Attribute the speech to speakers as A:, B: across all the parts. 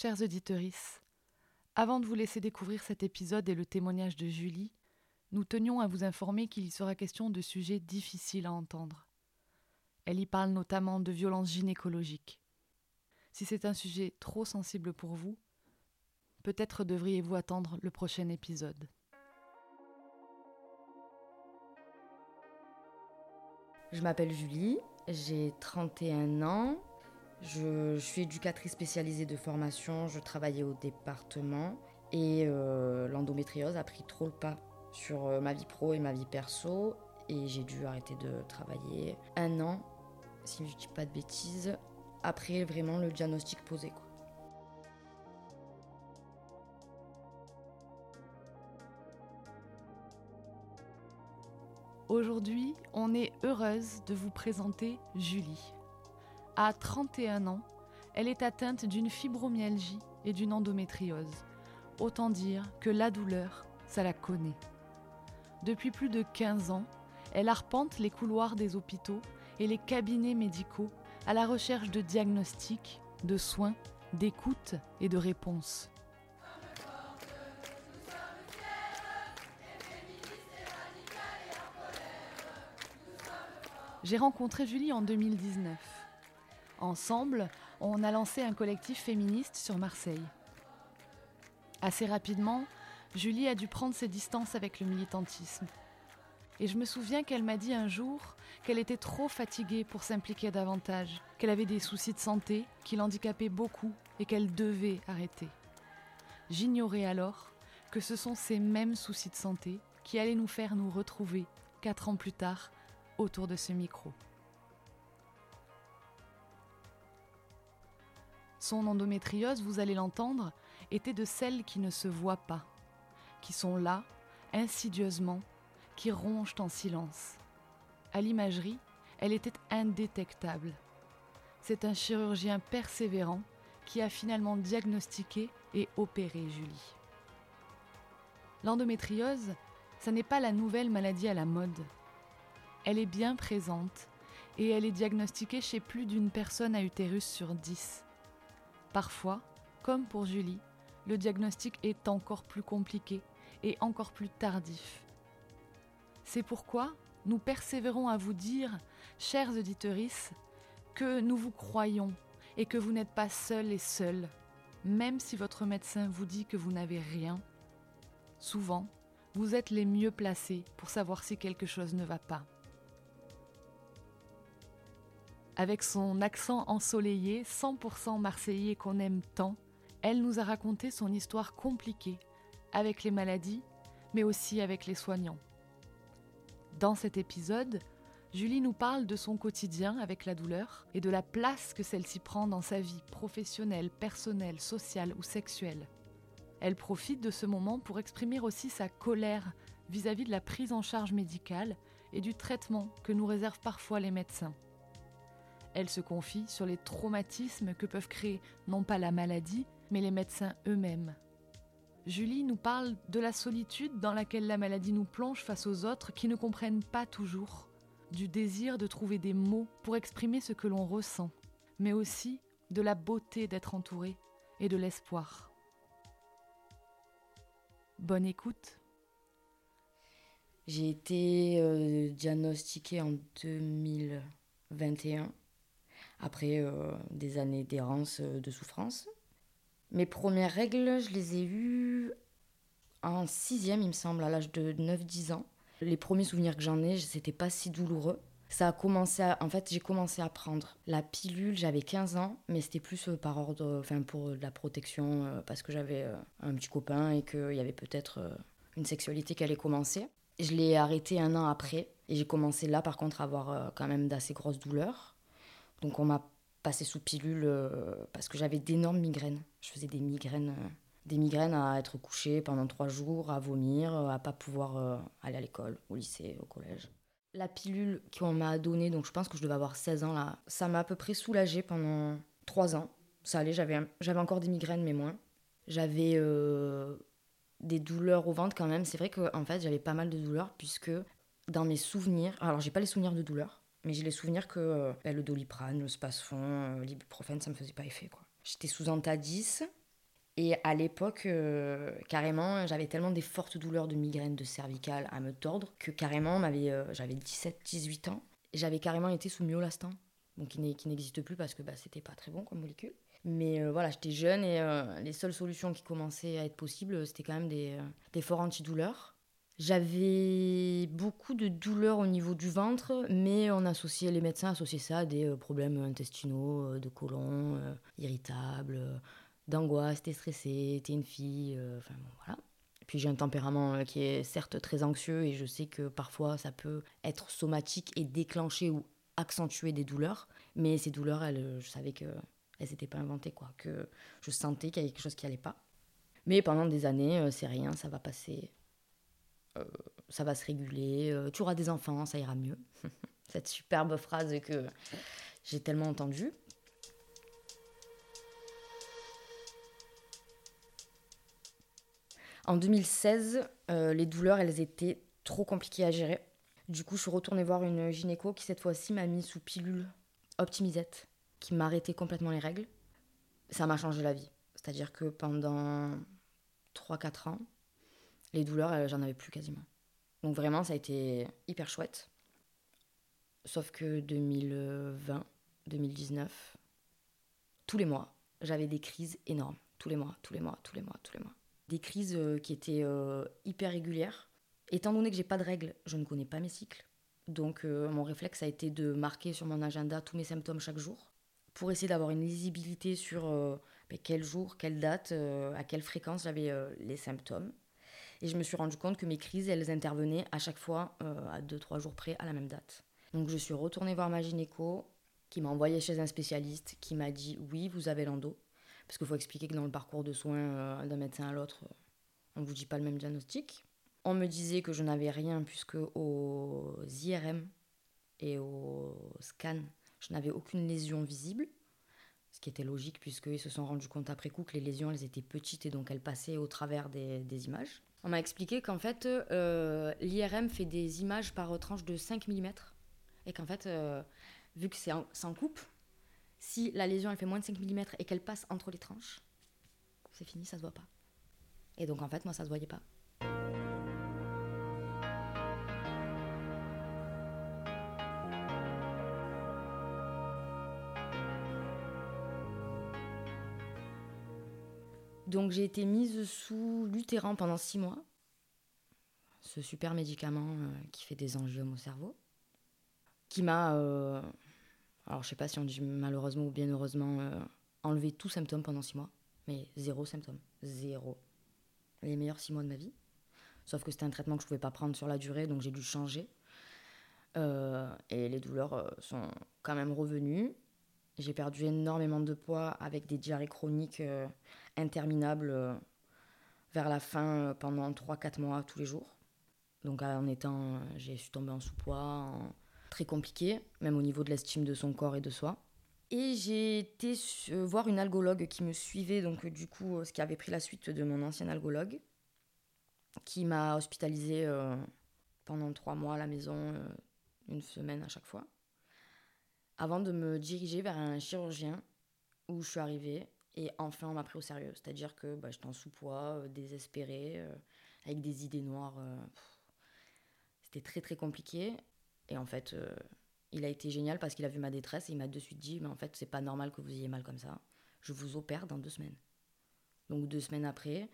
A: Chers auditeurs, avant de vous laisser découvrir cet épisode et le témoignage de Julie, nous tenions à vous informer qu'il y sera question de sujets difficiles à entendre. Elle y parle notamment de violences gynécologiques. Si c'est un sujet trop sensible pour vous, peut-être devriez-vous attendre le prochain épisode.
B: Je m'appelle Julie, j'ai 31 ans, je, suis éducatrice spécialisée de formation, je travaillais au département et euh, l'endométriose a pris trop le pas sur euh, ma vie pro et ma vie perso et j'ai dû arrêter de travailler un an, si je dis pas de bêtises, après vraiment le diagnostic posé.
A: Aujourd'hui, on est heureuse de vous présenter Julie. À 31 ans, elle est atteinte d'une fibromyalgie et d'une endométriose. Autant dire que la douleur, ça la connaît. Depuis plus de 15 ans, elle arpente les couloirs des hôpitaux et les cabinets médicaux à la recherche de diagnostics, de soins, d'écoute et de réponses. J'ai rencontré Julie en 2019. Ensemble, on a lancé un collectif féministe sur Marseille. Assez rapidement, Julie a dû prendre ses distances avec le militantisme. Et je me souviens qu'elle m'a dit un jour qu'elle était trop fatiguée pour s'impliquer davantage, qu'elle avait des soucis de santé qui l'handicapaient beaucoup et qu'elle devait arrêter. J'ignorais alors que ce sont ces mêmes soucis de santé qui allaient nous faire nous retrouver, quatre ans plus tard, autour de ce micro. Son endométriose, vous allez l'entendre, était de celles qui ne se voient pas, qui sont là, insidieusement, qui rongent en silence. À l'imagerie, elle était indétectable. C'est un chirurgien persévérant qui a finalement diagnostiqué et opéré Julie. L'endométriose, ça n'est pas la nouvelle maladie à la mode. Elle est bien présente et elle est diagnostiquée chez plus d'une personne à utérus sur dix. Parfois, comme pour Julie, le diagnostic est encore plus compliqué et encore plus tardif. C'est pourquoi nous persévérons à vous dire, chers auditeurs, que nous vous croyons et que vous n'êtes pas seuls et seuls, même si votre médecin vous dit que vous n'avez rien. Souvent, vous êtes les mieux placés pour savoir si quelque chose ne va pas. Avec son accent ensoleillé, 100% marseillais qu'on aime tant, elle nous a raconté son histoire compliquée, avec les maladies, mais aussi avec les soignants. Dans cet épisode, Julie nous parle de son quotidien avec la douleur et de la place que celle-ci prend dans sa vie professionnelle, personnelle, sociale ou sexuelle. Elle profite de ce moment pour exprimer aussi sa colère vis-à-vis de la prise en charge médicale et du traitement que nous réservent parfois les médecins. Elle se confie sur les traumatismes que peuvent créer non pas la maladie, mais les médecins eux-mêmes. Julie nous parle de la solitude dans laquelle la maladie nous plonge face aux autres qui ne comprennent pas toujours, du désir de trouver des mots pour exprimer ce que l'on ressent, mais aussi de la beauté d'être entouré et de l'espoir. Bonne écoute.
B: J'ai été euh, diagnostiquée en 2021 après euh, des années d'errance, euh, de souffrance. Mes premières règles, je les ai eues en sixième, il me semble, à l'âge de 9-10 ans. Les premiers souvenirs que j'en ai, c'était pas si douloureux. Ça a commencé. En fait, j'ai commencé à prendre la pilule, j'avais 15 ans, mais c'était plus euh, par ordre, enfin pour la protection, parce que j'avais un petit copain et qu'il y avait peut-être une sexualité qui allait commencer. Je l'ai arrêté un an après, et j'ai commencé là, par contre, à avoir quand même d'assez grosses douleurs. Donc on m'a passé sous pilule euh, parce que j'avais d'énormes migraines. Je faisais des migraines, euh, des migraines à être couchée pendant trois jours, à vomir, à pas pouvoir euh, aller à l'école, au lycée, au collège. La pilule qu'on m'a donnée, donc je pense que je devais avoir 16 ans là, ça m'a à peu près soulagée pendant trois ans. Ça allait, j'avais, j'avais encore des migraines mais moins. J'avais des douleurs au ventre quand même. C'est vrai qu'en en fait j'avais pas mal de douleurs puisque dans mes souvenirs, alors j'ai pas les souvenirs de douleurs, mais j'ai les souvenirs que euh, bah, le doliprane, le spasfon, euh, l'ibuprofène, ça me faisait pas effet. Quoi. J'étais sous Antadis Et à l'époque, euh, carrément, j'avais tellement des fortes douleurs de migraine, de cervicale à me tordre, que carrément, euh, j'avais 17-18 ans. J'avais carrément été sous myolastan, donc qui n'existe plus parce que bah, c'était pas très bon comme molécule. Mais voilà, j'étais jeune et les seules solutions qui commençaient à être possibles, c'était quand même des, des forts antidouleurs. J'avais beaucoup de douleurs au niveau du ventre, mais on associait, les médecins associaient ça à des problèmes intestinaux, de côlon, irritables, d'angoisse, t'es stressée, t'es une fille, euh, enfin bon, voilà. Puis j'ai un tempérament euh, qui est certes très anxieux et je sais que parfois ça peut être somatique et déclencher ou accentuer des douleurs, mais ces douleurs, elles, euh, je savais que elles n'étaient pas inventées, quoi, que je sentais qu'il y avait quelque chose qui allait pas. Mais pendant des années, c'est rien, ça va passer, ça va se réguler, tu auras des enfants, ça ira mieux. Cette superbe phrase que j'ai tellement entendue. En 2016, euh, les douleurs, elles étaient trop compliquées à gérer. Du coup, je suis retournée voir une gynéco qui, cette fois-ci, m'a mis sous pilule optimisette, qui m'a arrêté complètement les règles. Ça m'a changé la vie. C'est-à-dire que pendant 3-4 ans, les douleurs, j'en avais plus quasiment. Donc vraiment, ça a été hyper chouette. Sauf que 2020, 2019, tous les mois, j'avais des crises énormes. Tous les mois, tous les mois, tous les mois, tous les mois des crises euh, qui étaient euh, hyper régulières. Étant donné que j'ai pas de règles, je ne connais pas mes cycles. Donc euh, mon réflexe a été de marquer sur mon agenda tous mes symptômes chaque jour pour essayer d'avoir une lisibilité sur ben, quel jour, quelle date, à quelle fréquence j'avais les symptômes. Et je me suis rendu compte que mes crises, elles intervenaient à chaque fois à 2-3 jours près à la même date. Donc je suis retournée voir ma gynéco qui m'a envoyé chez un spécialiste qui m'a dit oui, vous avez l'endo. Parce qu'il faut expliquer que dans le parcours de soins euh, d'un médecin à l'autre, euh, on ne vous dit pas le même diagnostic. On me disait que je n'avais rien puisque aux IRM et aux scans, je n'avais aucune lésion visible. Ce qui était logique puisqu'ils se sont rendus compte après coup que les lésions, elles étaient petites et donc elles passaient au travers des, images. On m'a expliqué qu'en fait, euh, l'IRM fait des images par tranche de 5 mm et qu'en fait, vu que c'est en coupe, si la lésion elle fait moins de 5 mm et qu'elle passe entre les tranches, c'est fini, ça se voit pas. Et donc en fait, moi ça se voyait pas. Donc j'ai été mise sous lutéran pendant 6 mois. Ce super médicament euh, qui fait des angiomes au cerveau. Qui m'a euh, alors je sais pas si on dit malheureusement ou bien heureusement, euh, enlever tout symptôme pendant six mois, mais zéro symptôme, zéro. Les meilleurs six mois de ma vie. Sauf que c'était un traitement que je pouvais pas prendre sur la durée, donc j'ai dû changer. Et les douleurs sont quand même revenues. J'ai perdu énormément de poids avec des diarrhées chroniques interminables vers la fin pendant 3-4 mois tous les jours. Donc en étant, j'ai su tomber en sous-poids, très compliqué, même au niveau de l'estime de son corps et de soi. Et j'ai été voir une algologue qui me suivait, donc du coup, ce qui avait pris la suite de mon ancien algologue, qui m'a hospitalisée euh, pendant trois mois à la maison, euh, une semaine à chaque fois, avant de me diriger vers un chirurgien où je suis arrivée et enfin on m'a pris au sérieux. C'est-à-dire que bah, j'étais en sous-poids, euh, désespérée, avec des idées noires. C'était très très compliqué. Et en fait, euh, il a été génial parce qu'il a vu ma détresse et il m'a de suite dit Mais en fait, c'est pas normal que vous ayez mal comme ça. Je vous opère dans deux semaines. Donc, deux semaines après,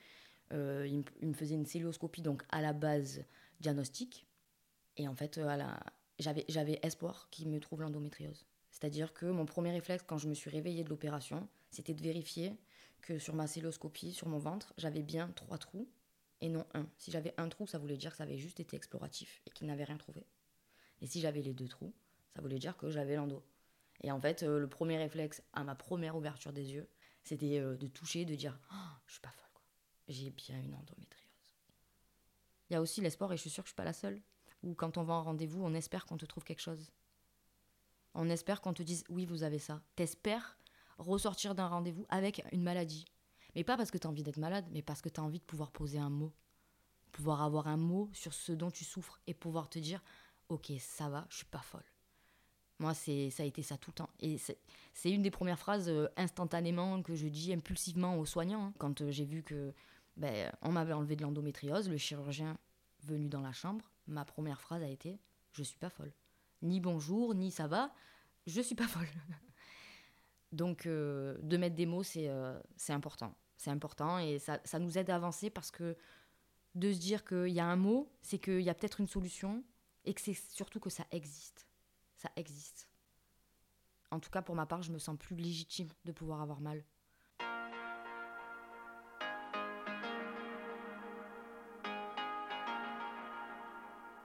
B: euh, il, me faisait une célioscopie, donc à la base diagnostique. Et en fait, euh, j'avais espoir qu'il me trouve l'endométriose. C'est-à-dire que mon premier réflexe quand je me suis réveillée de l'opération, c'était de vérifier que sur ma célioscopie, sur mon ventre, j'avais bien trois trous et non un. Si j'avais un trou, ça voulait dire que ça avait juste été exploratif et qu'il n'avait rien trouvé. Et si j'avais les deux trous, ça voulait dire que j'avais l'endo. Et en fait, euh, le premier réflexe à ma première ouverture des yeux, c'était euh, de toucher, de dire oh, Je suis pas folle, quoi. J'ai bien une endométriose. Il y a aussi l'espoir, et je suis sûre que je suis pas la seule, où quand on va en rendez-vous, on espère qu'on te trouve quelque chose. On espère qu'on te dise Oui, vous avez ça. T'espères ressortir d'un rendez-vous avec une maladie. Mais pas parce que tu as envie d'être malade, mais parce que tu as envie de pouvoir poser un mot. Pouvoir avoir un mot sur ce dont tu souffres et pouvoir te dire ok, ça va, je suis pas folle. Moi, c'est ça a été ça tout le temps. Et c'est une des premières phrases euh, instantanément que je dis impulsivement aux soignants. Hein. Quand euh, j'ai vu que ben, on m'avait enlevé de l'endométriose, le chirurgien venu dans la chambre, ma première phrase a été Je suis pas folle. Ni bonjour, ni ça va, je suis pas folle. Donc, euh, de mettre des mots, c'est important. C'est important et ça, ça nous aide à avancer parce que de se dire qu'il y a un mot, c'est qu'il y a peut-être une solution et que c'est surtout que ça existe. Ça existe. En tout cas, pour ma part, je me sens plus légitime de pouvoir avoir mal.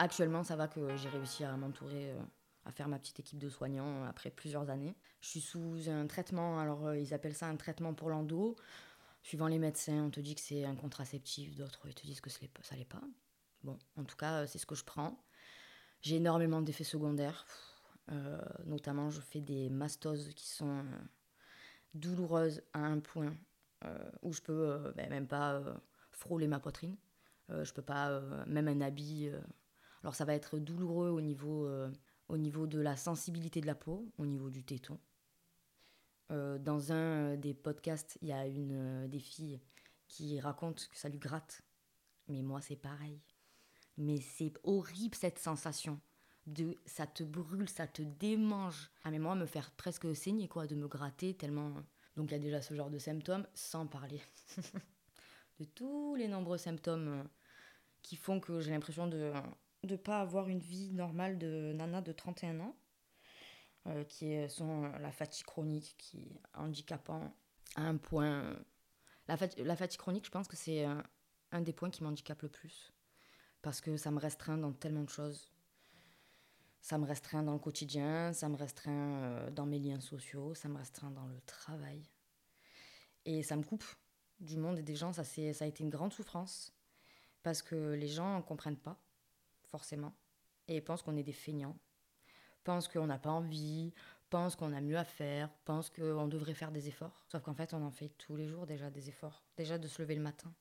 B: Actuellement, ça va que j'ai réussi à m'entourer, euh, à faire ma petite équipe de soignants après plusieurs années. Je suis sous un traitement, alors euh, ils appellent ça un traitement pour l'endo. Suivant les médecins, on te dit que c'est un contraceptif, d'autres te disent que ça l'est pas. Bon, en tout cas, c'est ce que je prends. J'ai énormément d'effets secondaires. Euh, notamment, je fais des mastoses qui sont euh, douloureuses à un point euh, où je peux ben, même pas frôler ma poitrine. je peux pas, même un habit. Alors, ça va être douloureux au niveau, au niveau de la sensibilité de la peau, au niveau du téton. Euh, dans un euh, des podcasts, il y a une euh, des filles qui raconte que ça lui gratte. Mais moi, c'est pareil. Mais c'est horrible cette sensation de ça te brûle, ça te démange. Ah mais moi me faire presque saigner quoi, de me gratter tellement. Donc il y a déjà ce genre de symptômes, sans parler de tous les nombreux symptômes qui font que j'ai l'impression de ne pas avoir une vie normale de nana de 31 ans. Euh, qui sont la fatigue chronique, qui est handicapant à un point. La, la fatigue chronique, je pense que c'est un, un, des points qui m'handicape le plus. Parce que ça me restreint dans tellement de choses. Ça me restreint dans le quotidien, ça me restreint euh, dans mes liens sociaux, ça me restreint dans le travail. Et ça me coupe du monde et des gens. Ça, ça a été une grande souffrance. Parce que les gens ne comprennent pas, forcément. Et pensent qu'on est des feignants pense qu'on n'a pas envie, pense qu'on a mieux à faire, pense qu'on devrait faire des efforts. Sauf qu'en fait, on en fait tous les jours déjà des efforts. Déjà de se lever le matin,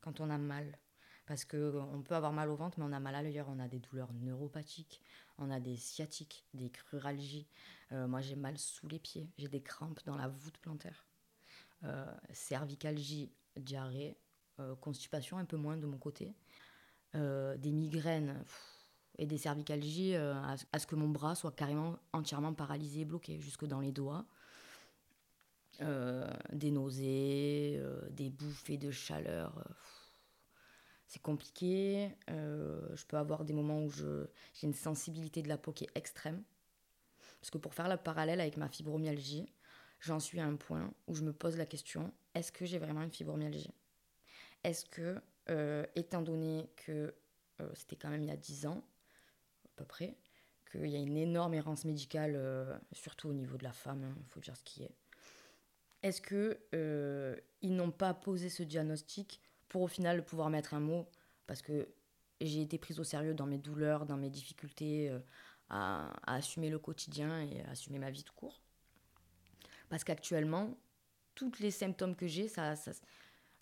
B: quand on a mal. Parce qu'on peut avoir mal au ventre, mais on a mal à l'ailleurs. On a des douleurs neuropathiques, on a des sciatiques, des cruralgies. Euh, moi, j'ai mal sous les pieds, j'ai des crampes dans la voûte plantaire. Euh, cervicalgie, diarrhée, euh, constipation un peu moins de mon côté. Des migraines et des cervicalgies euh, à, ce que mon bras soit carrément entièrement paralysé et bloqué jusque dans les doigts. Euh, des nausées, euh, des bouffées de chaleur. c'est compliqué. je peux avoir des moments où j'ai une sensibilité de la peau qui est extrême. Parce que pour faire le parallèle avec ma fibromyalgie, j'en suis à un point où je me pose la question est-ce que j'ai vraiment une fibromyalgie? Est-ce que, étant donné que c'était quand même il y a 10 ans, peu près, qu'il y a une énorme errance médicale, euh, surtout au niveau de la femme, il hein, faut dire ce qui est. Est-ce que euh, ils n'ont pas posé ce diagnostic pour au final pouvoir mettre un mot? Parce que j'ai été prise au sérieux dans mes douleurs, dans mes difficultés euh, à, assumer le quotidien et à assumer ma vie de court. Parce qu'actuellement, tous les symptômes que j'ai, ça,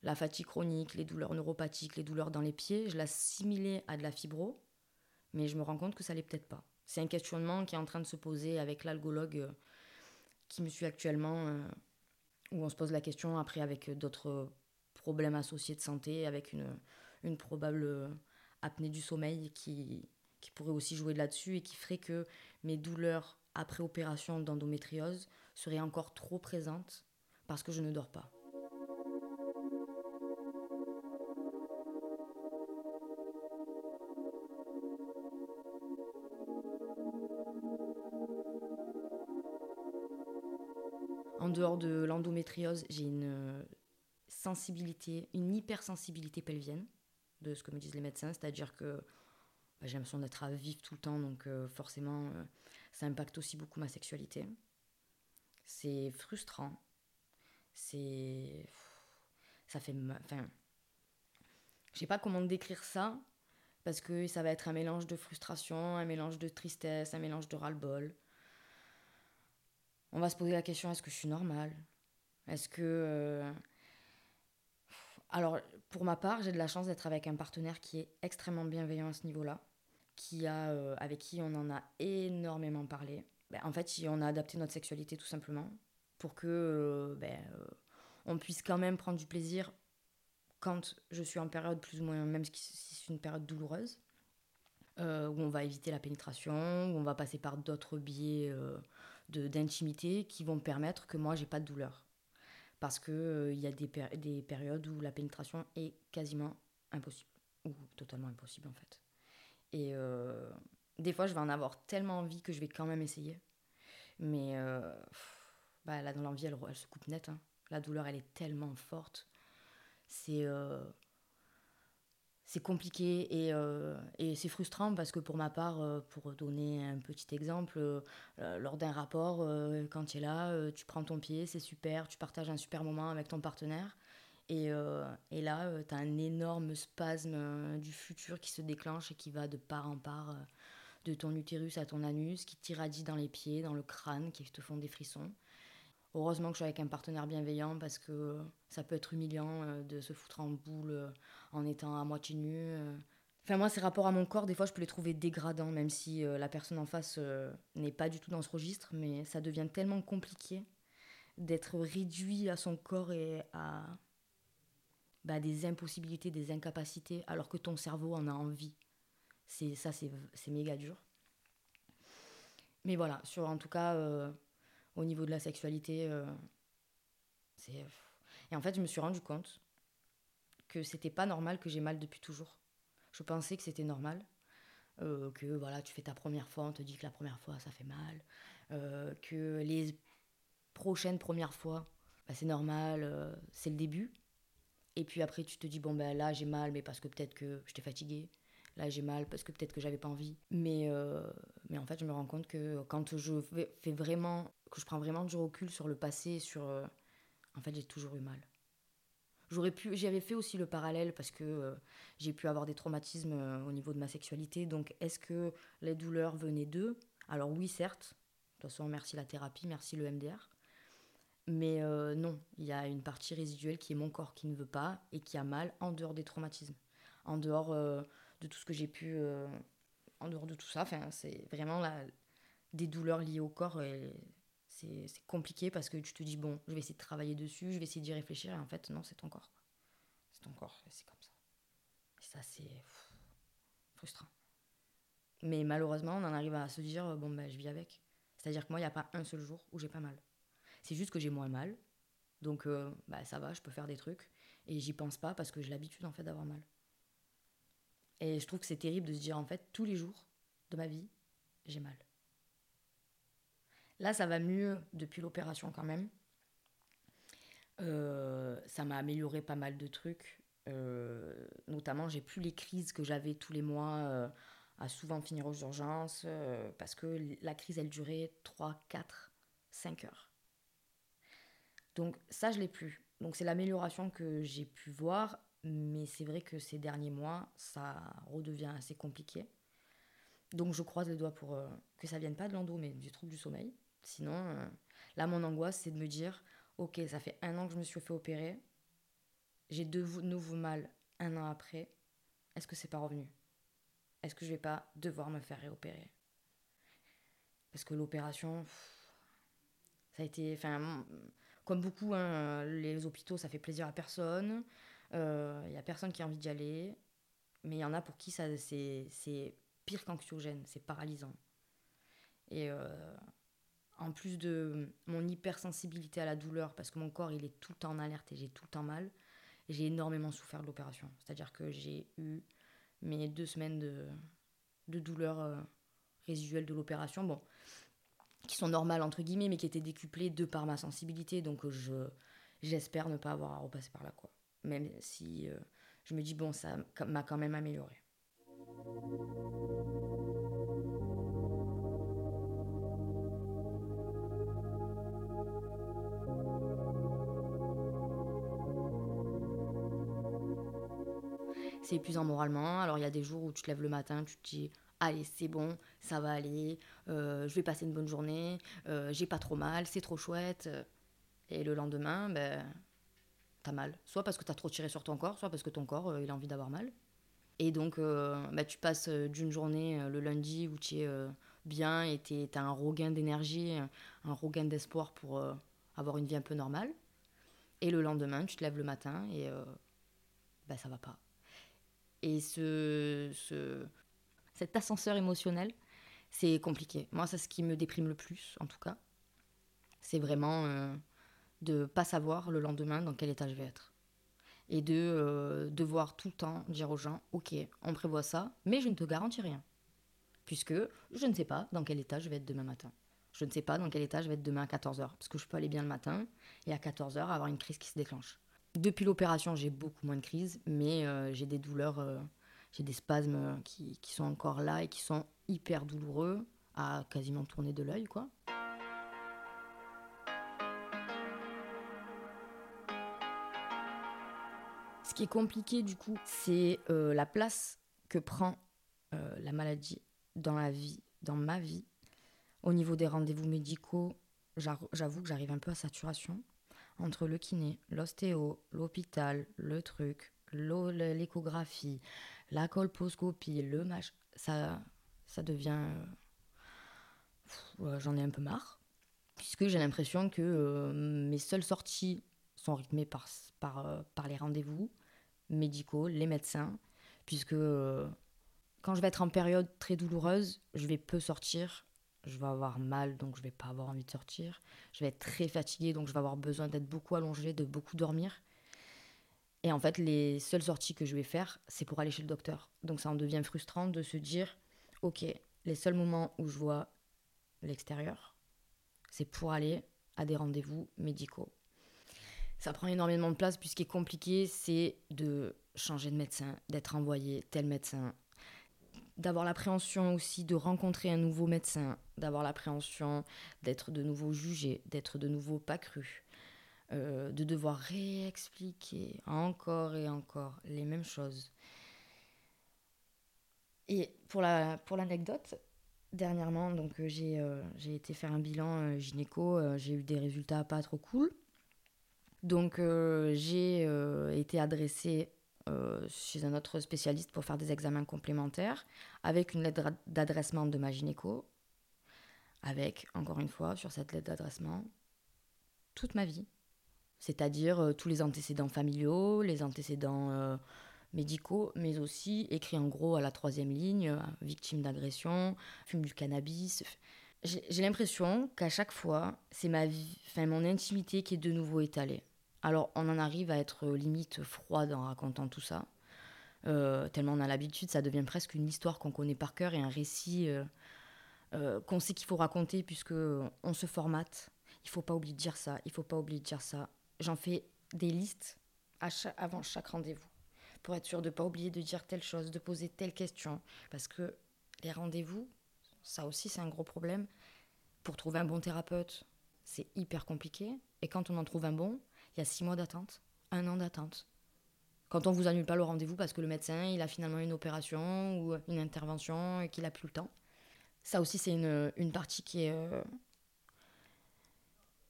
B: la fatigue chronique, les douleurs neuropathiques, les douleurs dans les pieds, je l'assimilais à de la fibro mais je me rends compte que ça l'est peut-être pas. C'est un questionnement qui est en train de se poser avec l'algologue euh, qui me suit actuellement, euh, où on se pose la question après avec d'autres problèmes associés de santé, avec une, probable euh, apnée du sommeil qui, qui pourrait aussi jouer là-dessus et qui ferait que mes douleurs après opération d'endométriose seraient encore trop présentes parce que je ne dors pas. En dehors de l'endométriose, j'ai une euh, sensibilité, une hypersensibilité pelvienne, de ce que me disent les médecins, c'est-à-dire que bah, j'ai l'impression d'être à vif tout le temps, donc euh, forcément, euh, ça impacte aussi beaucoup ma sexualité. C'est frustrant. C'est. Ça fait. Enfin. Je sais pas comment décrire ça, parce que ça va être un mélange de frustration, un mélange de tristesse, un mélange de ras-le-bol on va se poser la question est-ce que je suis normale? Est-ce que. Euh, alors, pour ma part, j'ai de la chance d'être avec un partenaire qui est extrêmement bienveillant à ce niveau-là, qui a, euh, avec qui on en a énormément parlé. ben, en fait, on a adapté notre sexualité tout simplement pour que ben, on puisse quand même prendre du plaisir quand je suis en période plus ou moins, même si c'est une période douloureuse, euh, où on va éviter la pénétration, où on va passer par d'autres biais euh, d'intimité qui vont permettre que moi, j'ai pas de douleur. Parce qu'il euh, y a des, des périodes où la pénétration est quasiment impossible, ou totalement impossible en fait. Et des fois, je vais en avoir tellement envie que je vais quand même essayer. Mais bah, là, dans l'envie, elle, elle, se coupe net. Hein. La douleur, elle est tellement forte c'est euh, c'est compliqué et, euh, et c'est frustrant parce que pour ma part, euh, pour donner un petit exemple, lors d'un rapport, quand tu es là, tu prends ton pied, c'est super, tu partages un super moment avec ton partenaire. Et, et là, tu as un énorme spasme du futur qui se déclenche et qui va de part en part de ton utérus à ton anus, qui t'irradie dans les pieds, dans le crâne, qui te font des frissons. Heureusement que je suis avec un partenaire bienveillant parce que ça peut être humiliant euh, de se foutre en boule euh, en étant à moitié nu. Euh. Enfin, moi, ces rapports à mon corps, des fois, je peux les trouver dégradants, même si la personne en face n'est pas du tout dans ce registre, mais ça devient tellement compliqué d'être réduit à son corps et à bah, des impossibilités, des incapacités, alors que ton cerveau en a envie. C'est ça, c'est méga dur. Mais voilà, sur en tout cas au niveau de la sexualité. Euh, c'est... Et en fait, je me suis rendu compte que c'était pas normal que j'ai mal depuis toujours. Je pensais que c'était normal. Euh, que voilà, tu fais ta première fois, on te dit que la première fois ça fait mal, euh, que les prochaines premières fois, bah, c'est normal, c'est le début. Et puis après, tu te dis, bon, ben là j'ai mal, mais parce que peut-être que j'étais fatiguée, là j'ai mal parce que peut-être que j'avais pas envie. Mais, euh, mais en fait, je me rends compte que quand je fais vraiment, que je prends vraiment du recul sur le passé, sur. Euh, en fait, j'ai toujours eu mal. J'aurais pu, j'avais fait aussi le parallèle parce que euh, j'ai pu avoir des traumatismes au niveau de ma sexualité. Donc, est-ce que les douleurs venaient d'eux? Alors oui, certes. De toute façon, merci la thérapie, merci le MDR. Mais non, il y a une partie résiduelle qui est mon corps qui ne veut pas et qui a mal en dehors des traumatismes, en dehors de tout ce que j'ai pu euh, en dehors de tout ça. Enfin, c'est vraiment la, des douleurs liées au corps c'est compliqué parce que tu te dis bon, je vais essayer de travailler dessus, je vais essayer d'y réfléchir et en fait non, c'est ton corps. C'est ton corps, c'est comme ça. Et ça c'est frustrant. Mais malheureusement, on en arrive à se dire bon ben je vis avec. C'est-à-dire que moi, il n'y a pas un seul jour où j'ai pas mal. C'est juste que j'ai moins mal. Donc euh, bah, ça va, je peux faire des trucs. Et j'y pense pas parce que j'ai l'habitude en fait d'avoir mal. Et je trouve que c'est terrible de se dire, en fait, tous les jours de ma vie, j'ai mal. Là, ça va mieux depuis l'opération quand même. Euh, ça m'a amélioré pas mal de trucs. Euh, notamment, j'ai plus les crises que j'avais tous les mois euh, à souvent finir aux urgences parce que la crise, elle durait 3, 4, 5 heures. Donc ça, je l'ai plus. Donc c'est l'amélioration que j'ai pu voir mais c'est vrai que ces derniers mois, ça redevient assez compliqué. Donc je croise les doigts pour euh, que ça vienne pas de l'endo, mais du trouble du sommeil. Sinon, euh, là, mon angoisse, c'est de me dire, ok, ça fait un an que je me suis fait opérer, j'ai de nouveau mal un an après, est-ce que c'est pas revenu? Est-ce que je vais pas devoir me faire réopérer? Parce que l'opération, ça a été, enfin, comme beaucoup, hein, les hôpitaux, ça fait plaisir à personne. Il euh, n'y a personne qui a envie d'y aller. Mais il y en a pour qui ça, c'est, pire qu'anxiogène, c'est paralysant. Et euh, en plus de mon hypersensibilité à la douleur, parce que mon corps il est tout le temps en alerte et j'ai tout le temps mal, j'ai énormément souffert de l'opération. C'est-à-dire que j'ai eu mes deux semaines de, de douleur euh, résiduelle de l'opération, bon, qui sont normales entre guillemets, mais qui étaient décuplées de par ma sensibilité. Donc je, j'espère ne pas avoir à repasser par là. quoi même si euh, je me dis, bon, ça m'a quand même amélioré. C'est épuisant moralement. Alors il y a des jours où tu te lèves le matin, tu te dis allez c'est bon, ça va aller, euh, je vais passer une bonne journée, euh, j'ai pas trop mal, c'est trop chouette. Et le lendemain, ben, t'as mal. Soit parce que t'as trop tiré sur ton corps, soit parce que ton corps, euh, il a envie d'avoir mal. Et donc, euh, bah, tu passes euh, d'une journée le lundi où tu es bien et tu as un regain d'énergie, un regain d'espoir pour avoir une vie un peu normale. Et le lendemain, tu te lèves le matin et ben, ça va pas. Et ce, ce, cet ascenseur émotionnel, c'est compliqué. Moi, c'est ce qui me déprime le plus, en tout cas. C'est vraiment de pas savoir le lendemain dans quel état je vais être. Et de euh, devoir tout le temps dire aux gens, ok, on prévoit ça, mais je ne te garantis rien. Puisque je ne sais pas dans quel état je vais être demain matin. Je ne sais pas dans quel état je vais être demain à 14h. Parce que je peux aller bien le matin et à 14h avoir une crise qui se déclenche. Depuis l'opération, j'ai beaucoup moins de crises, mais euh, j'ai des douleurs, euh, j'ai des spasmes qui, qui, sont encore là et qui sont hyper douloureux, à quasiment tourner de l'œil, quoi. Ce qui est compliqué, du coup, c'est euh, la place que prend la maladie dans la vie, dans ma vie. Au niveau des rendez-vous médicaux, j'avoue que j'arrive un peu à saturation entre le kiné, l'ostéo, l'hôpital, le truc, l'échographie, la colposcopie, le match, ça, ça devient. Euh, j'en ai un peu marre, puisque j'ai l'impression que euh, mes seules sorties sont rythmées par, par, euh, par les rendez-vous médicaux, les médecins, puisque quand je vais être en période très douloureuse, je vais peu sortir je vais avoir mal, donc je vais pas avoir envie de sortir. Je vais être très fatiguée, donc je vais avoir besoin d'être beaucoup allongée, de beaucoup dormir. Et en fait, les seules sorties que je vais faire, c'est pour aller chez le docteur. Donc ça en devient frustrant de se dire, ok, les seuls moments où je vois l'extérieur, c'est pour aller à des rendez-vous médicaux. Ça prend énormément de place, puisque ce qui est compliqué, c'est de changer de médecin, d'être envoyé tel médecin, d'avoir l'appréhension aussi de rencontrer un nouveau médecin, d'avoir l'appréhension d'être de nouveau jugé, d'être de nouveau pas cru, euh, de devoir réexpliquer encore et encore les mêmes choses. Et pour la pour l'anecdote, dernièrement, donc euh, j'ai euh, j'ai été faire un bilan gynéco, j'ai eu des résultats pas trop cool. Donc j'ai été adressée euh, chez un autre spécialiste pour faire des examens complémentaires, avec une lettre d'adressement de ma gynéco, avec, encore une fois, sur cette lettre d'adressement, toute ma vie. C'est-à-dire euh, tous les antécédents familiaux, les antécédents euh, médicaux, mais aussi écrit en gros à la troisième ligne, victime d'agression, fume du cannabis. J'ai l'impression qu'à chaque fois, c'est ma vie, enfin mon intimité qui est de nouveau étalée. Alors on en arrive à être limite froide en racontant tout ça. Euh, tellement on a l'habitude, ça devient presque une histoire qu'on connaît par cœur et un récit euh, euh, qu'on sait qu'il faut raconter puisque on se formate. Il faut pas oublier de dire ça, il faut pas oublier de dire ça. J'en fais des listes avant chaque rendez-vous pour être sûr de ne pas oublier de dire telle chose, de poser telle question. Parce que les rendez-vous, ça aussi c'est un gros problème. Pour trouver un bon thérapeute, c'est hyper compliqué. Et quand on en trouve un bon, il y a six mois d'attente, un an d'attente. Quand on vous annule pas le rendez-vous parce que le médecin il a finalement une opération ou une intervention et qu'il a plus le temps. Ça aussi c'est une, une, partie qui est, euh,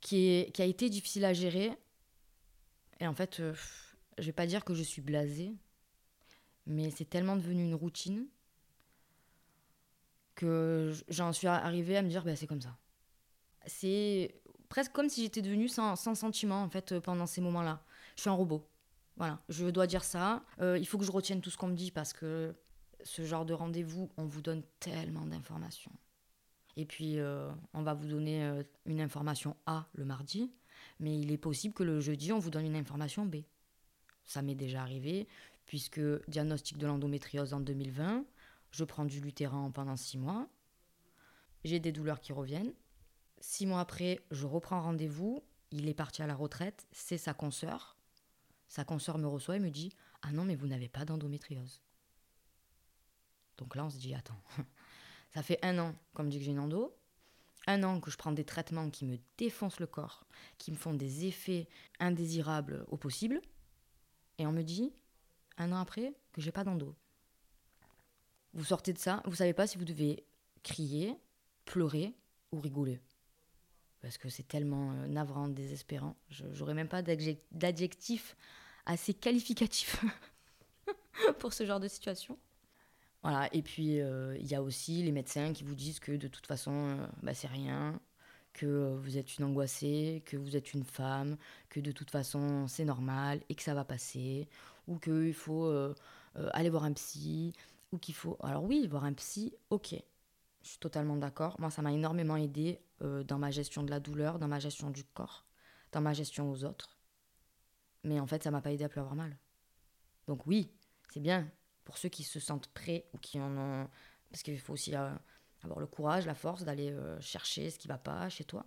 B: qui est qui a été difficile à gérer. Et en fait, euh, je vais pas dire que je suis blasée, mais c'est tellement devenu une routine que j'en suis arrivée à me dire bah, c'est comme ça. C'est presque comme si j'étais devenue sans, sentiment en fait euh, pendant ces moments-là. Je suis un robot. Voilà, je dois dire ça. Euh, il faut que je retienne tout ce qu'on me dit parce que ce genre de rendez-vous, on vous donne tellement d'informations. Et puis, euh, on va vous donner une information A le mardi, mais il est possible que le jeudi, on vous donne une information B. Ça m'est déjà arrivé, puisque diagnostic de l'endométriose en 2020, je prends du lutéran pendant six mois, j'ai des douleurs qui reviennent, Six mois après, je reprends rendez-vous. Il est parti à la retraite. C'est sa consoeur. Sa consoeur me reçoit et me dit Ah non, mais vous n'avez pas d'endométriose. Donc là, on se dit Attends, ça fait un an qu'on me dit que j'ai une endo. Un an que je prends des traitements qui me défoncent le corps, qui me font des effets indésirables au possible. Et on me dit, un an après, que j'ai pas d'endo. Vous sortez de ça, vous savez pas si vous devez crier, pleurer ou rigoler parce que c'est tellement euh, navrant, désespérant. J'aurais même pas d'adjectif assez qualificatif pour ce genre de situation. Voilà, et puis il y a aussi les médecins qui vous disent que de toute façon, bah, c'est rien, que vous êtes une angoissée, que vous êtes une femme, que de toute façon c'est normal et que ça va passer, ou qu'il faut euh, euh, aller voir un psy, ou qu'il faut... Alors oui, voir un psy, ok, je suis totalement d'accord. Moi, ça m'a énormément aidé euh, dans ma gestion de la douleur, dans ma gestion du corps, dans ma gestion aux autres. Mais en fait, ça m'a pas aidé à plus avoir mal. Donc oui, c'est bien pour ceux qui se sentent prêts ou qui en ont... Parce qu'il faut aussi avoir le courage, la force d'aller euh, chercher ce qui va pas chez toi.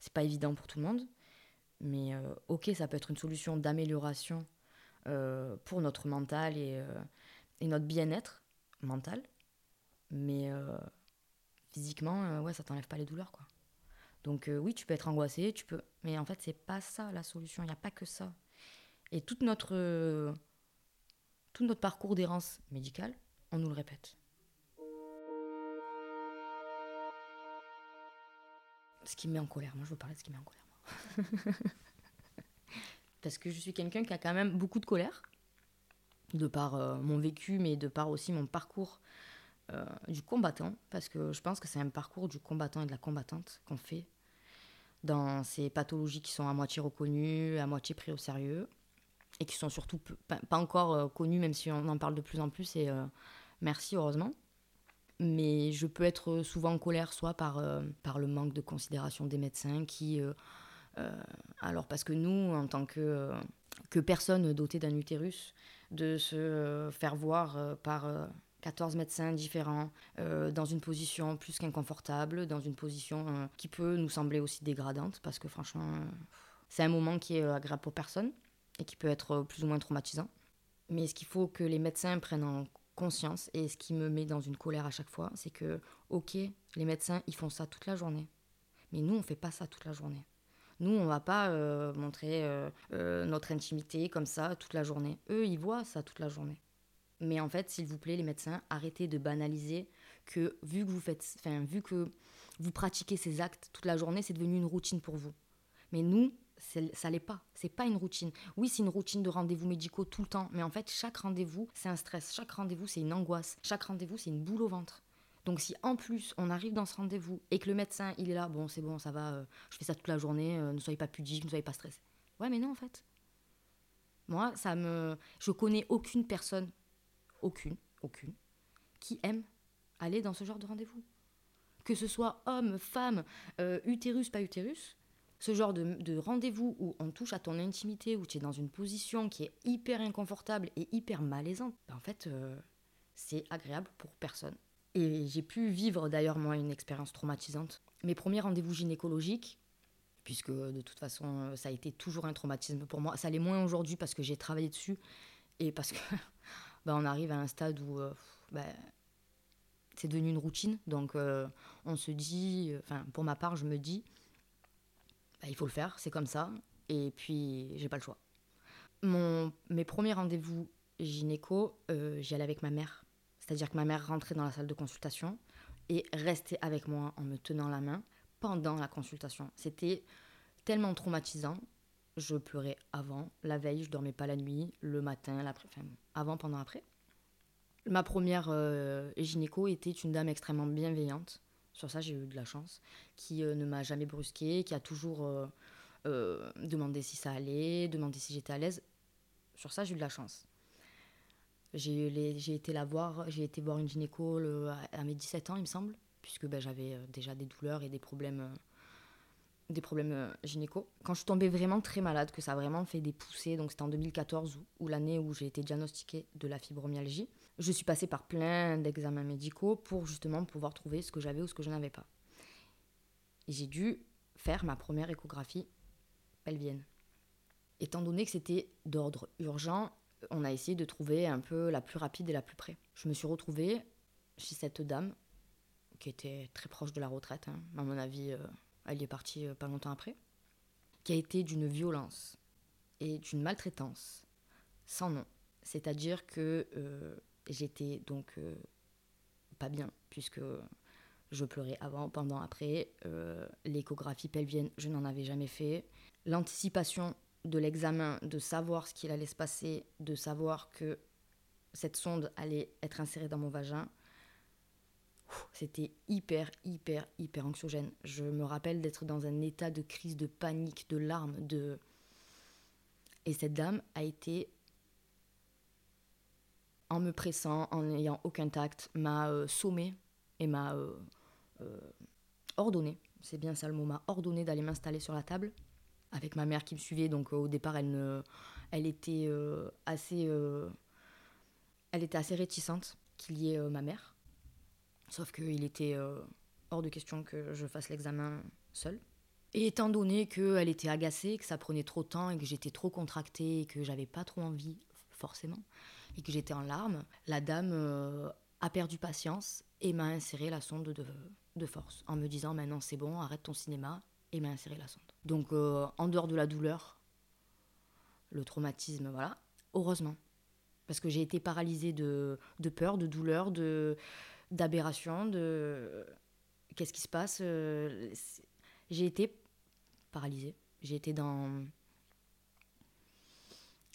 B: C'est pas évident pour tout le monde, mais euh, ok, ça peut être une solution d'amélioration euh, pour notre mental et, notre bien-être mental, mais physiquement, ouais, ça t'enlève pas les douleurs, quoi. Donc oui, tu peux être angoissé, tu peux, mais en fait, c'est pas ça la solution. Il n'y a pas que ça. Et notre tout notre parcours d'errance médicale, on nous le répète. ce qui me met en colère. Moi, je veux parler de ce qui me met en colère. Parce que je suis quelqu'un qui a quand même beaucoup de colère, de par euh, mon vécu, mais de par aussi mon parcours euh, du combattant. Parce que je pense que c'est un parcours du combattant et de la combattante qu'on fait dans ces pathologies qui sont à moitié reconnues, à moitié prises au sérieux, et qui sont surtout pas, encore euh, connues, même si on en parle de plus en plus. Et merci, heureusement mais je peux être souvent en colère soit par, euh, par le manque de considération des médecins qui... Euh, euh, alors parce que nous, en tant que, que personne dotée d'un utérus, de se faire voir par 14 médecins différents, dans une position plus qu'inconfortable, dans une position qui peut nous sembler aussi dégradante, parce que franchement, c'est un moment qui est agréable pour personne et qui peut être plus ou moins traumatisant. Mais ce qu'il faut que les médecins prennent en conscience. Et ce qui me met dans une colère à chaque fois, c'est que, ok, les médecins, ils font ça toute la journée. Mais nous, on fait pas ça toute la journée. Nous, on va pas euh, montrer euh, euh, notre intimité comme ça toute la journée. Eux, ils voient ça toute la journée. Mais en fait, s'il vous plaît, les médecins, arrêtez de banaliser que vu que vous faites, enfin, vu que vous pratiquez ces actes toute la journée, c'est devenu une routine pour vous. Mais nous, ça l'est pas. C'est pas une routine. Oui, c'est une routine de rendez-vous médicaux tout le temps, mais en fait, chaque rendez-vous, c'est un stress. Chaque rendez-vous, c'est une angoisse. Chaque rendez-vous, c'est une boule au ventre. Donc si en plus on arrive dans ce rendez-vous et que le médecin il est là, bon c'est bon, ça va, euh, je fais ça toute la journée, euh, ne soyez pas pudique, ne soyez pas stressé. Ouais mais non en fait. Moi ça me, je connais aucune personne, aucune, aucune, qui aime aller dans ce genre de rendez-vous. Que ce soit homme, femme, euh, utérus, pas utérus, ce genre de, rendez-vous où on touche à ton intimité, où tu es dans une position qui est hyper inconfortable et hyper malaisante, ben, en fait, euh, c'est agréable pour personne. Et j'ai pu vivre d'ailleurs, moi, une expérience traumatisante. Mes premiers rendez-vous gynécologiques, puisque de toute façon, euh, ça a été toujours un traumatisme pour moi. Ça l'est moins aujourd'hui parce que j'ai travaillé dessus et parce que ben, on arrive à un stade où euh, ben, c'est devenu une routine. Donc, on se dit, enfin, pour ma part, je me dis, bah, il faut le faire, c'est comme ça. Et puis, j'ai pas le choix. Mon, mes premiers rendez-vous gynéco, euh, j'y allais avec ma mère. C'est-à-dire que ma mère rentrait dans la salle de consultation et restait avec moi en me tenant la main pendant la consultation. C'était tellement traumatisant. Je pleurais avant, la veille, je dormais pas la nuit, le matin, l'après, avant, pendant, après. Ma première euh, gynéco était une dame extrêmement bienveillante sur ça, j'ai eu de la chance, qui euh, ne m'a jamais brusqué, qui a toujours euh, demandé si ça allait, demandé si j'étais à l'aise. Sur ça, j'ai eu de la chance. J'ai été la voir, j'ai été voir une gynéco à, mes 17 ans, il me semble, puisque ben, j'avais déjà des douleurs et des problèmes des problèmes gynéco. Quand je tombée vraiment très malade, que ça a vraiment fait des poussées, donc c'était en 2014 ou l'année où j'ai été diagnostiquée de la fibromyalgie, je suis passée par plein d'examens médicaux pour justement pouvoir trouver ce que j'avais ou ce que je n'avais pas. J'ai dû faire ma première échographie pelvienne. Étant donné que c'était d'ordre urgent, on a essayé de trouver un peu la plus rapide et la plus près. Je me suis retrouvée chez cette dame qui était très proche de la retraite. Hein. À mon avis, euh, elle est partie euh, pas longtemps après. Qui a été d'une violence et d'une maltraitance sans nom. C'est-à-dire que euh, J'étais donc euh, pas bien, puisque je pleurais avant, pendant, après. L'échographie pelvienne, je n'en avais jamais fait. L'anticipation de l'examen, de savoir ce qu'il allait se passer, de savoir que cette sonde allait être insérée dans mon vagin, c'était hyper, hyper, hyper anxiogène. Je me rappelle d'être dans un état de crise, de panique, de larmes, de... Et cette dame a été, en me pressant, en n'ayant aucun tact, m'a euh, sommé et m'a euh, euh, ordonné, c'est bien ça le mot, m'a ordonné d'aller m'installer sur la table avec ma mère qui me suivait. Donc au départ, elle, était assez, elle était assez réticente qu'il y ait ma mère. Sauf qu'il était euh, hors de question que je fasse l'examen seule. Et étant donné qu'elle était agacée, que ça prenait trop de temps et que j'étais trop contractée et que j'avais pas trop envie, forcément, et que j'étais en larmes, la dame euh, a perdu patience et m'a inséré la sonde de, force en me disant maintenant c'est bon, arrête ton cinéma et m'a inséré la sonde. Donc euh, en dehors de la douleur, le traumatisme, voilà, heureusement. Parce que j'ai été paralysée de, de peur, de douleur, de, d'aberration, de qu'est-ce qui se passe. Euh, j'ai été paralysée. J'ai été dans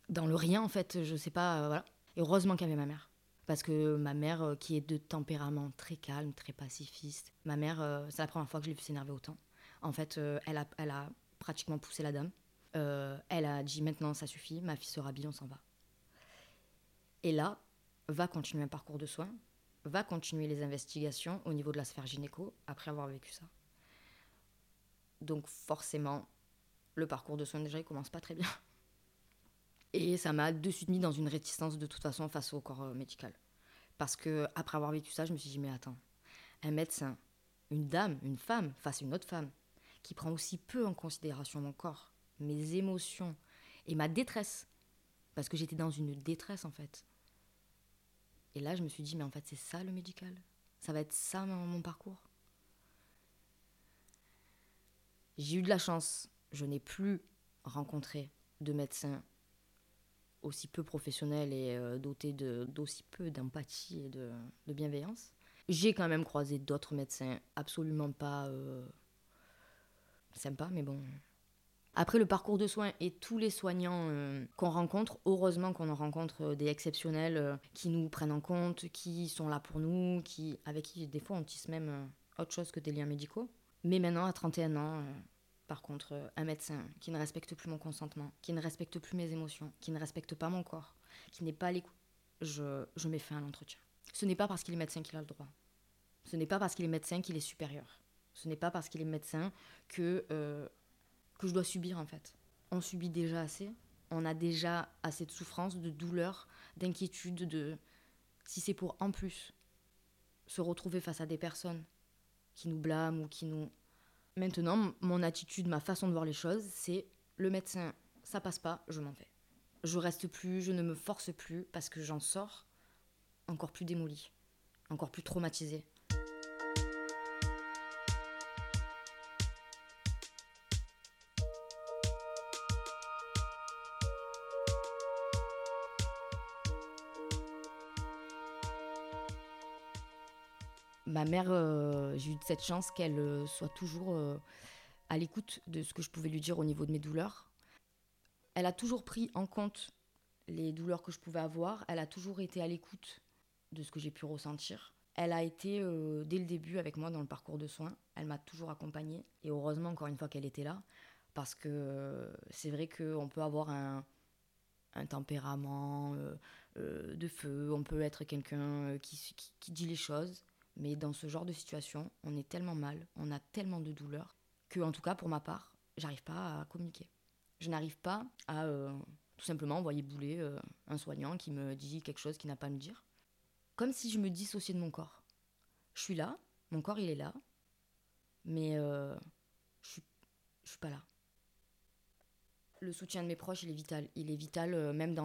B: dans le rien en fait. Je sais pas. Euh, voilà. Et heureusement qu'il y avait ma mère. Parce que ma mère, euh, qui est de tempérament très calme, très pacifiste, ma mère, c'est la première fois que je l'ai vu s'énerver autant. En fait, elle, a, elle a pratiquement poussé la dame. elle a dit maintenant ça suffit, ma fille sera bien, on s'en va. Et là, va continuer un parcours de soins va continuer les investigations au niveau de la sphère gynéco après avoir vécu ça. Donc forcément, le parcours de soins déjà il commence pas très bien. Et ça m'a de suite mis dans une réticence de toute façon face au corps euh, médical. Parce que après avoir vécu ça, je me suis dit mais attends, un médecin, une dame, une femme face à une autre femme qui prend aussi peu en considération mon corps, mes émotions et ma détresse parce que j'étais dans une détresse en fait. Et là, je me suis dit, mais en fait, c'est ça le médical? Ça va être ça mon, parcours? J'ai eu de la chance. Je n'ai plus rencontré de médecins aussi peu professionnels et euh, dotés d'aussi peu d'empathie et de, bienveillance. J'ai quand même croisé d'autres médecins absolument pas euh, sympas, mais bon, après le parcours de soins et tous les soignants euh, qu'on rencontre, heureusement qu'on en rencontre euh, des exceptionnels euh, qui nous prennent en compte, qui sont là pour nous, qui, avec qui des fois on tisse même autre chose que des liens médicaux. Mais maintenant, à 31 ans, par contre, un médecin qui ne respecte plus mon consentement, qui ne respecte plus mes émotions, qui ne respecte pas mon corps, qui n'est pas à l'écoute, je, je mets fin à l'entretien. Ce n'est pas parce qu'il est médecin qu'il a le droit. Ce n'est pas parce qu'il est médecin qu'il est supérieur. Ce n'est pas parce qu'il est médecin que que je dois subir en fait. On subit déjà assez, on a déjà assez de souffrance, de douleur, d'inquiétude, de si c'est pour en plus se retrouver face à des personnes qui nous blâment ou qui nous Maintenant, mon attitude, ma façon de voir les choses, c'est le médecin, ça passe pas, je m'en vais. Je reste plus, je ne me force plus parce que j'en sors encore plus démolie, encore plus traumatisée. Mère, euh, j'ai eu cette chance qu'elle euh, soit toujours euh, à l'écoute de ce que je pouvais lui dire au niveau de mes douleurs. Elle a toujours pris en compte les douleurs que je pouvais avoir. Elle a toujours été à l'écoute de ce que j'ai pu ressentir. Elle a été dès le début avec moi dans le parcours de soins. Elle m'a toujours accompagnée. Et heureusement, encore une fois, qu'elle était là. Parce que c'est vrai qu'on peut avoir un, tempérament de feu, on peut être quelqu'un qui, dit les choses, mais dans ce genre de situation, on est tellement mal, on a tellement de douleur, que en tout cas pour ma part, j'arrive pas à communiquer. Je n'arrive pas à euh, tout simplement envoyer bouler euh, un soignant qui me dit quelque chose qu'il n'a pas à me dire. Comme si je me dissociais de mon corps. Je suis là, mon corps il est là, mais euh, je suis, je suis pas là le soutien de mes proches, il est vital. Il est vital euh, même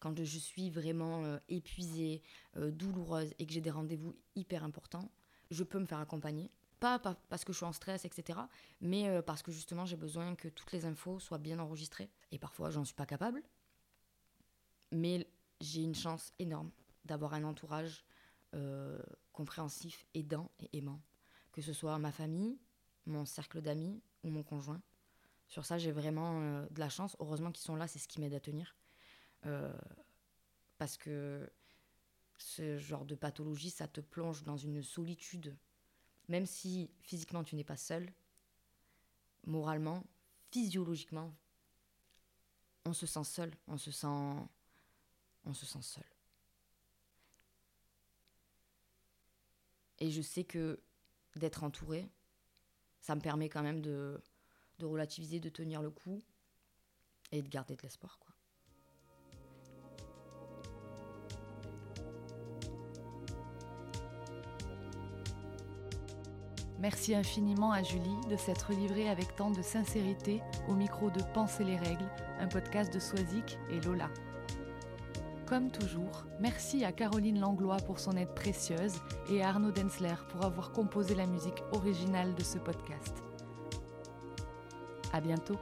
B: quand je suis vraiment euh, épuisée, euh, douloureuse et que j'ai des rendez-vous hyper importants, je peux me faire accompagner. Pas, parce que je suis en stress, etc., mais parce que justement j'ai besoin que toutes les infos soient bien enregistrées. Et parfois, j'en suis pas capable. Mais j'ai une chance énorme d'avoir un entourage compréhensif, aidant et aimant. Que ce soit ma famille, mon cercle d'amis ou mon conjoint. Sur ça, j'ai vraiment euh, de la chance. Heureusement qu'ils sont là, c'est ce qui m'aide à tenir. Euh, parce que ce genre de pathologie, ça te plonge dans une solitude. Même si physiquement tu n'es pas seul, moralement, physiologiquement, on se sent seul, on se sent, on se sent seul. Et je sais que d'être entouré, ça me permet quand même de, de relativiser, de tenir le coup et de garder de l'espoir.
A: Merci infiniment à Julie de s'être livrée avec tant de sincérité au micro de Penser les règles, un podcast de Soisic et Lola. Comme toujours, merci à Caroline Langlois pour son aide précieuse et à Arnaud Densler pour avoir composé la musique originale de ce podcast. À bientôt!